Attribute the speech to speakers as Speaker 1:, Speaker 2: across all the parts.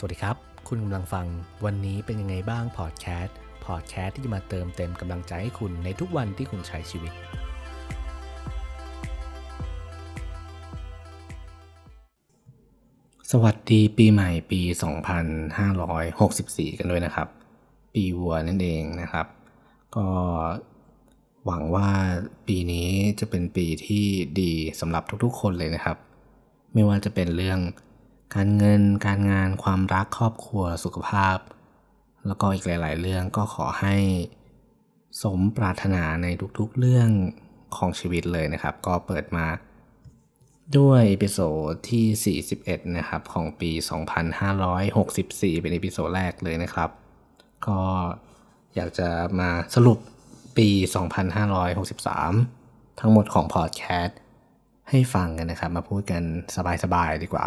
Speaker 1: สวัสดีครับ คุณกำลังฟังวันนี้เป็นยังไงบ้างพอดแคสต์พอดแคสต์ที่จะมาเติมเต็มกำลังใจให้คุณในทุกวันที่คุณใช้ชีวิต สวัสดีปีใหม่ปี 2564 กันด้วยนะครับ ปีวัวนั่นเองนะครับ ก็หวังว่าปีนี้จะเป็นปีที่ดีสำหรับทุกๆ คนเลยนะครับ ไม่ว่าจะเป็นเรื่อง การเงิน การงานความรักครอบครัวสุขภาพ แล้วก็อีกหลาย ๆ เรื่องก็ขอให้สมปรารถนาในทุกๆเรื่องของชีวิตเลยนะครับ ก็เปิดมาด้วย episode ที่ 41 นะครับ ของปี 2564 เป็น episode แรกเลยนะครับ ก็อยากจะมาสรุปปี 2563 ทั้งหมดของพอดแคสต์ให้ฟังกันนะครับ มาพูดกันสบายๆดีกว่า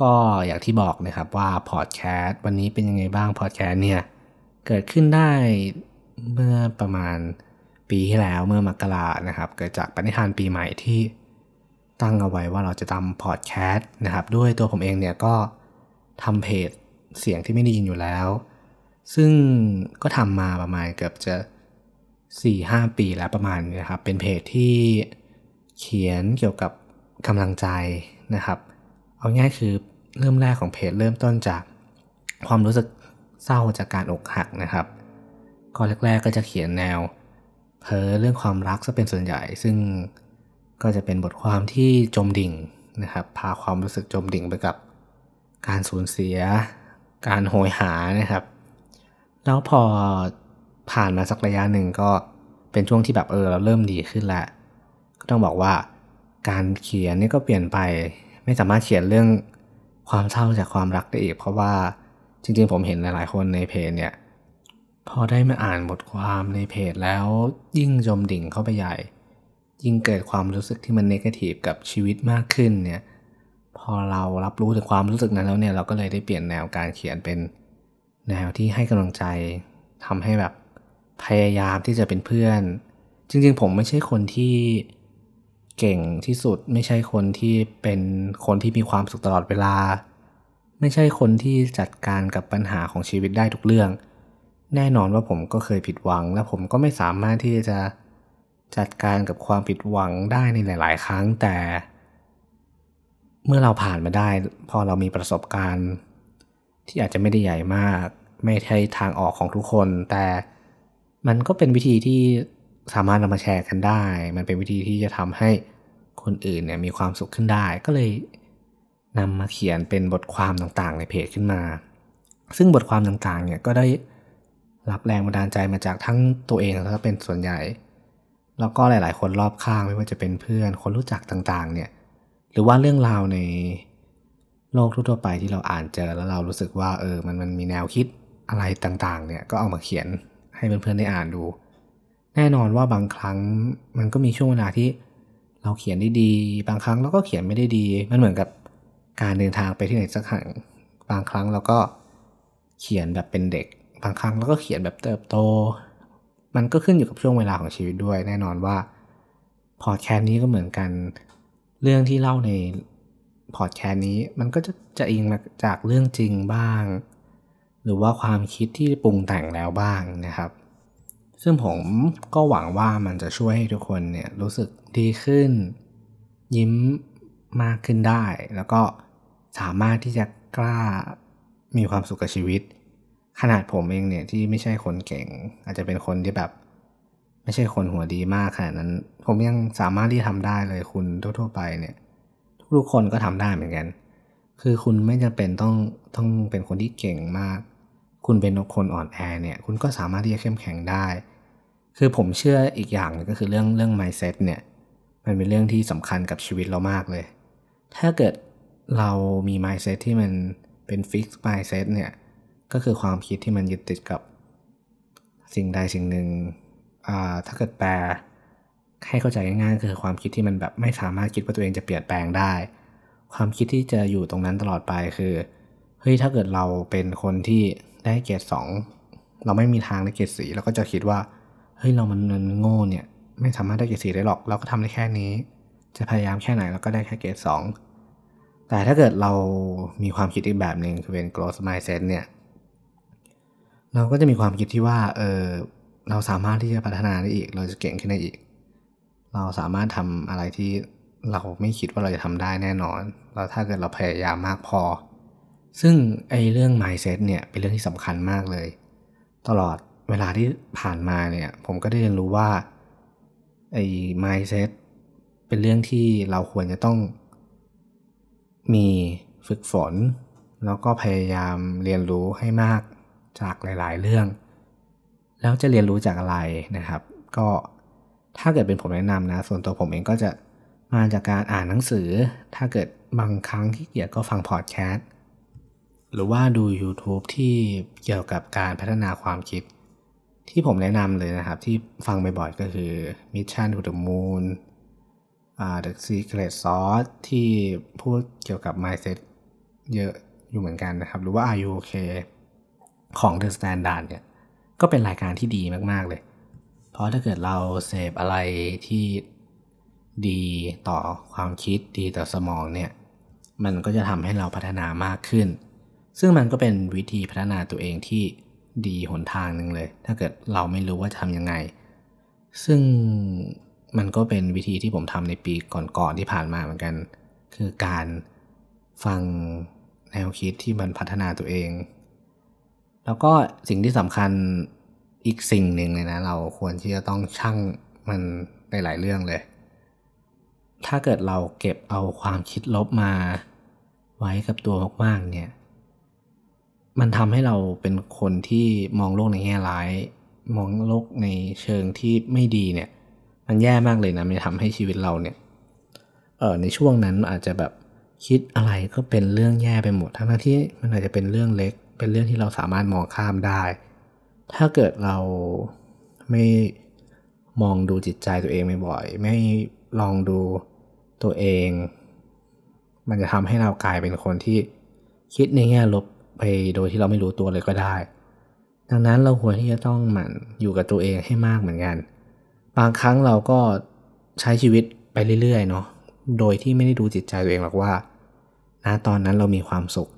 Speaker 1: ก็อย่างที่บอกนะครับว่าพอดแคสต์วันนี้เป็นยังไงบ้างพอดแคสต์เนี่ยเกิดขึ้นได้เมื่อประมาณปีที่แล้วเมื่อมกรานะครับ เกิดจากปณิธานปีใหม่ที่ตั้งเอาไว้ว่าเราจะทำพอดแคสต์นะครับ ด้วยตัวผมเองเนี่ยก็ทำเพจเสียงที่ไม่ได้ยินอยู่แล้ว ซึ่งก็ทำมาประมาณเกือบจะ 4-5 ปีแล้วประมาณนี้นะครับ เป็นเพจที่เขียนเกี่ยวกับกำลังใจนะครับ เอาง่ายคือเริ่มแรกของเพจเริ่มต้นจากความรู้สึกเศร้าจากการอกหักนะครับก็แรก ๆ ก็จะเขียนแนว เพ้อเรื่องความรักซะเป็นส่วนใหญ่ ซึ่งก็จะเป็นบทความที่จมดิ่งนะครับ พาความรู้สึกจมดิ่งไปกับการสูญเสีย การโหยหานะครับ แล้วพอผ่านมาสักระยะหนึ่งก็เป็นช่วงที่แบบเออเราเริ่มดีขึ้นแล้ว ก็ต้องบอกว่าการเขียนนี่ก็เปลี่ยนไป ไม่สามารถเขียนเรื่องความเศร้าจากความรักได้อีก เพราะว่าจริงๆ ผมเห็นหลายๆ คนในเพจเนี่ยพอได้มาอ่านบทความในเพจแล้วยิ่งจมดิ่งเข้าไปใหญ่ ยิ่งเกิดความรู้สึกที่มันเนกาทีฟกับชีวิตมากขึ้นเนี่ยพอเรารับรู้ถึงความรู้สึกนั้นแล้วเนี่ยเราก็เลยได้เปลี่ยนแนวการเขียนเป็นแนวที่ให้กำลังใจทำให้แบบพยายามที่จะเป็นเพื่อน จริงๆ ผมไม่ใช่คนที่ เก่งที่สุด ไม่ใช่คนที่เป็นคนที่มีความสุขตลอดเวลา ไม่ใช่คนที่จัดการกับปัญหาของชีวิตได้ทุกเรื่อง แน่นอนว่าผมก็เคยผิดหวัง และผมก็ไม่สามารถที่จะจัดการกับความผิดหวังได้ในหลาย ๆ ครั้งแต่ เมื่อเราผ่านมาได้ พอเรามีประสบการณ์ ที่อาจจะไม่ได้ใหญ่มาก ไม่ใช่ทางออกของทุกคน แต่มันก็เป็นวิธีที่ สามารถนำมาแชร์กันได้ มันเป็นวิธีที่จะทำให้คนอื่นเนี่ยมีความสุขขึ้นได้ ก็เลยนำมาเขียนเป็นบทความต่างๆ ในเพจขึ้นมา ซึ่งบทความต่างๆ เนี่ยก็ได้รับแรงบันดาลใจมาจากทั้งตัวเองแล้วก็เป็นส่วนใหญ่ แล้วก็หลาย ๆ คนรอบข้างไม่ว่าจะเป็นเพื่อน คนรู้จักต่างๆ เนี่ย หรือว่าเรื่องราวในโลกทั่วไปที่เราอ่านเจอแล้วเรารู้สึกว่าเออ มันมันมีแนวคิดอะไรต่างๆ เนี่ย ก็เอามาเขียนให้เพื่อนๆได้อ่านดู แน่นอนว่าบางครั้งมันก็มีช่วงเวลาที่เราเขียนได้ดี บางครั้งเราก็เขียนไม่ได้ดี มันเหมือนกับการเดินทางไปที่ไหนสักแห่งบางครั้งเราก็เขียนแบบเป็นเด็ก บางครั้งเราก็เขียนแบบเติบโต มันก็ขึ้นอยู่กับช่วงเวลาของชีวิตด้วย แน่นอนว่าพอดแคสต์นี้ก็เหมือนกันเรื่องที่เล่าในพอดแคสต์นี้มันก็จะจะอิงมาจากเรื่องจริงบ้าง หรือว่าความคิดที่ปรุงแต่งแล้วบ้างนะครับ ซึ่งผมก็หวังว่ามันจะช่วยให้ทุกคนเนี่ยรู้สึกดีขึ้น ยิ้มมากขึ้นได้ แล้วก็สามารถที่จะกล้ามีความสุขกับชีวิต ขนาดผมเองเนี่ยที่ไม่ใช่คนเก่ง อาจจะเป็นคนที่แบบ ไม่ใช่คนหัวดีมากขนาดนั้น ผมยังสามารถที่ทำได้เลยคุณทั่ว ๆ ไปเนี่ย ทุกคนก็ทำได้เหมือนกัน คือคุณไม่จำเป็นต้องต้องเป็นคนที่เก่งมาก คุณเป็นคนอ่อนแอเนี่ย คุณก็สามารถที่จะเข้มแข็งได้ คือผมเชื่ออีกอย่างนึงก็คือเรื่องเรื่อง mindset เนี่ยมันเป็นเรื่องที่สำคัญกับชีวิตเรามากเลย ถ้าเกิดเรามี mindset ที่มันเป็น fixed mindset เนี่ยก็คือความคิดที่มันยึดติดกับสิ่งใดสิ่งหนึ่งถ้าเกิดแปลให้เข้าใจง่ายๆคือความคิดที่มันแบบไม่สามารถคิดว่าตัวเองจะเปลี่ยนแปลงได้ ความคิดที่จะอยู่ตรงนั้นตลอดไปคือเฮ้ยถ้าเกิดเราเป็นคนที่ได้เกรดสองเราไม่มีทางได้เกรดสีเราก็จะคิดว่า เฮ้ยเรามันมันโง่เนี่ย ไม่สามารถได้เกรดสีได้หรอก เราก็ทำได้แค่นี้ จะพยายามแค่ไหนเราก็ได้แค่เกรดสองแต่ถ้าเกิดเรามีความคิดอีกแบบหนึ่งคือเป็น growth mindset เนี่ย เราก็จะมีความคิดที่ว่า เออเราสามารถที่จะพัฒนาได้อีก เราจะเก่งขึ้นได้อีก เราสามารถทำอะไรที่เราไม่คิดว่าเราจะทำได้แน่นอนแล้วถ้าเกิดเราพยายามมากพอ ซึ่งไอ้เรื่อง mindset เนี่ยเป็นเรื่องที่สำคัญมากเลย ตลอด เวลาที่ผ่านมาเนี่ย ผมก็ได้เรียนรู้ว่าไอ้ mindset เป็นเรื่องที่เราควรจะต้องมีฝึกฝน แล้วก็พยายามเรียนรู้ให้มากจากหลาย ๆ เรื่อง แล้วจะเรียนรู้จากอะไรนะครับ ก็ถ้าเกิดเป็นผมแนะนำนะ ส่วนตัวผมเองก็จะมาจากการอ่านหนังสือ ถ้าเกิดบางครั้งที่เกียจก็ฟังพอดแคสต์หรือว่าดู YouTube ที่เกี่ยวกับการพัฒนาความคิด ที่ผมแนะนำเลยนะครับ ที่ฟังบ่อยๆก็คือ Mission to the Moon The Secret Sauce ที่พูดเกี่ยวกับ mindset เยอะอยู่เหมือนกันนะครับ หรือว่า Are You Okay ของ The Standard เนี่ย ก็เป็นรายการที่ดีมากๆเลย เพราะถ้าเกิดเราเสพอะไรที่ดีต่อความคิดดีต่อสมองเนี่ย มันก็จะทำให้เราพัฒนามากขึ้น ซึ่งมันก็เป็นวิธีพัฒนาตัวเองที่ ดีหนทางหนึ่งเลย ถ้าเกิดเราไม่รู้ว่าทำยังไง ซึ่งมันก็เป็นวิธีที่ผมทำในปีก่อนๆที่ผ่านมาเหมือนกัน คือการฟังแนวคิดที่มันพัฒนาตัวเอง แล้วก็สิ่งที่สำคัญอีกสิ่งหนึ่งเลยนะ เราควรที่จะต้องชั่งมันในหลายเรื่องเลย ถ้าเกิดเราเก็บเอาความคิดลบมาไว้กับตัวมากๆเนี่ย มันทำให้เราเป็นคนที่มองโลกในแง่ร้าย มองโลกในเชิงที่ไม่ดีเนี่ย มันแย่มากเลยนะมันทำให้ชีวิตเราเนี่ยเออในช่วงนั้นอาจจะแบบคิดอะไรก็เป็นเรื่องแย่ไปหมด ทั้งที่มันอาจจะเป็นเรื่องเล็ก เป็นเรื่องที่เราสามารถมองข้ามได้ ถ้าเกิดเราไม่มองดูจิตใจตัวเองบ่อยไม่ลองดูตัวเอง มันจะทำให้เรากลายเป็นคนที่คิดในแง่ลบ ไปโดยที่เราไม่รู้ตัวเลยก็ได้ ดังนั้นเราควรที่จะต้องหมั่นอยู่กับตัวเองให้มากเหมือนกัน บางครั้งเราก็ใช้ชีวิตไปเรื่อยๆเนาะ โดยที่ไม่ได้ดูจิตใจตัวเองหรอกว่าณตอนนั้นเรามีความสุข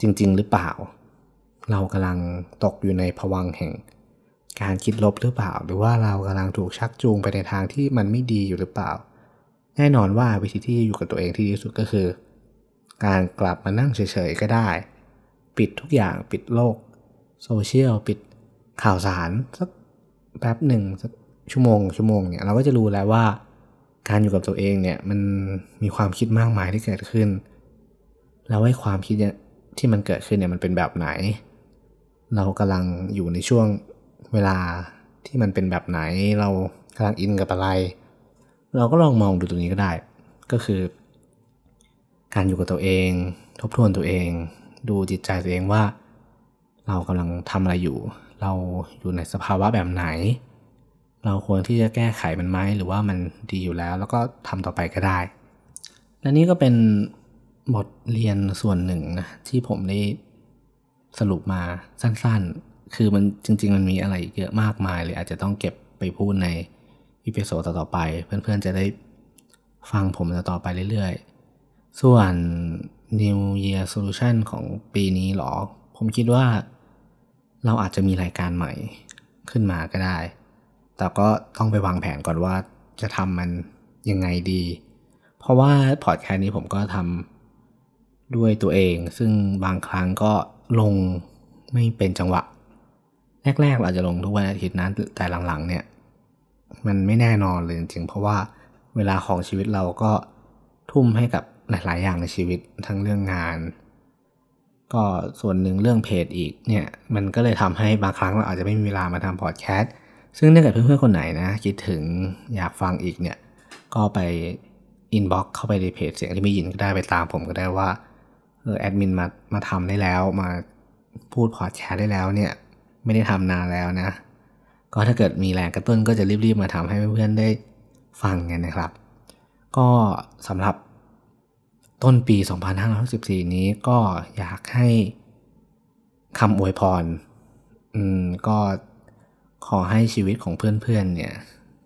Speaker 1: จริง ๆ หรือเปล่า เรากำลังตกอยู่ในภวังแห่ง การคิดลบหรือเปล่า หรือว่าเรากำลังถูกชักจูงไปในทางที่มันไม่ดีอยู่หรือเปล่า แน่นอนว่าวิธีที่อยู่กับตัวเองที่ดีสุดก็คือ การกลับมานั่งเฉยๆก็ได้ ปิดทุกอย่างปิดโลกโซเชียลปิดข่าวสารสักแป๊บหนึ่งสักชั่วโมงชั่วโมงเนี่ยเราก็จะรู้แล้วว่า การอยู่กับตัวเองเนี่ยมันมีความคิดมากมายที่เกิดขึ้น แล้วไอ้ความคิดที่มันเกิดขึ้นเนี่ยมันเป็นแบบไหน เรากำลังอยู่ในช่วงเวลาที่มันเป็นแบบไหน เรากำลังอินกับอะไร เราก็ลองมองดูตรงนี้ก็ได้ ก็คือ การอยู่กับตัวเอง ทบทวนตัวเอง ดูจิตใจตัวเองว่า เรากำลังทำอะไรอยู่ เราอยู่ในสภาวะแบบไหน เราควรที่จะแก้ไขมันไหมหรือว่ามันดีอยู่แล้ว แล้วก็ทำต่อไปก็ได้ และนี่ก็เป็นบทเรียนส่วนหนึ่งนะที่ผมได้สรุปมาสั้นๆ คือมันจริง ๆ มันมีอะไรเยอะมากมายเลยอาจจะต้องเก็บไปพูดในอีพิโซดต่อๆไป เพื่อนๆจะได้ฟังผมต่อไปเรื่อยๆ ส่วน New Year Solution ของปีนี้หรอ ผมคิดว่าเราอาจจะมีรายการใหม่ขึ้นมาก็ได้ แต่ก็ต้องไปวางแผนก่อนว่าจะทำมันยังไงดี เพราะว่าพอดแคสต์นี้ผมก็ทำด้วยตัวเอง ซึ่งบางครั้งก็ลงไม่เป็นจังหวะ แรกๆเราจะลงทุกวันอาทิตย์นั้นแต่หลังๆ เนี่ย มันไม่แน่นอนเลยจริงๆ เพราะว่าเวลาของชีวิตเราก็ทุ่มให้กับ หลาย ๆ อย่างในชีวิตทั้งเรื่องงาน ก็ส่วนหนึ่งเรื่องเพจอีกเนี่ยมันก็เลยทำให้บางครั้งเราอาจจะไม่มีเวลามาทำพอดแคสต์ซึ่งถ้าเกิดเพื่อนๆคนไหนนะคิดถึงอยากฟังอีกเนี่ยก็ไป inbox เข้าไปในเพจเสียงที่ไม่ยินก็ได้ไปตามผมก็ได้ว่าเออแอดมินมามาทำได้แล้วมาพูดพอดแคสต์ได้แล้วเนี่ยไม่ได้ทำนานแล้วนะ ก็ถ้าเกิดมีแรงกระตุ้นก็จะรีบๆมาทำให้เพื่อนๆได้ฟังกันนะครับ ก็สำหรับ ต้นปี 2564 นี้ก็อยากให้คำอวยพร อืม ก็ขอให้ชีวิตของเพื่อนๆเนี่ย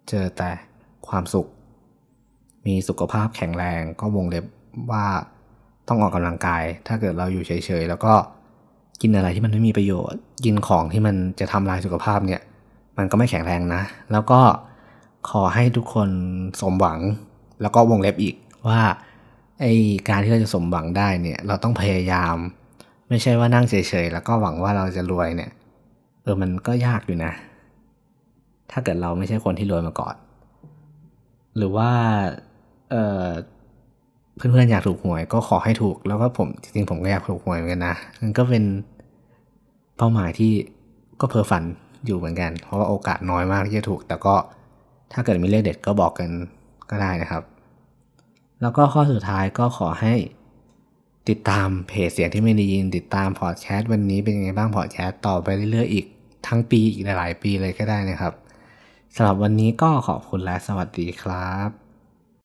Speaker 1: เจอแต่ความสุข มีสุขภาพแข็งแรง ก็วงเล็บว่าต้องออกกำลังกาย ถ้าเกิดเราอยู่เฉยๆ แล้วก็กินอะไรที่มันไม่มีประโยชน์ กินของที่มันจะทำลายสุขภาพเนี่ย มันก็ไม่แข็งแรงนะ แล้วก็ขอให้ทุกคนสมหวัง แล้วก็วงเล็บอีกว่า ไอการที่เราจะสมหวังได้เนี่ย เราต้องพยายาม ไม่ใช่ว่านั่งเฉยๆ แล้วก็หวังว่าเราจะรวยเนี่ย เออมันก็ยากอยู่นะ ถ้าเกิดเราไม่ใช่คนที่รวยมาก่อน หรือว่าเออเพื่อนๆอยากถูกหวยก็ขอให้ถูก แล้วก็ผมจริงๆผมก็อยากถูกหวยเหมือนกันนะมันก็เป็นเป้าหมายที่ก็เพ้อฝันอยู่เหมือนกัน เพราะว่าโอกาสน้อยมากที่จะถูก แต่ก็ถ้าเกิดมีเลขเด็ดก็บอกกันก็ได้นะครับ แล้วก็ข้อสุดท้ายก็ขอให้ติดตามเพจเสียงที่ไม่ได้ยินติดตามพอดแคสต์วันนี้เป็นยังไงบ้างพอดแคสต์ต่อไปเรื่อยๆอีก ทั้งปีอีกหลายๆปีเลยก็ได้นะครับสำหรับวันนี้ก็ขอบคุณและสวัสดีครับ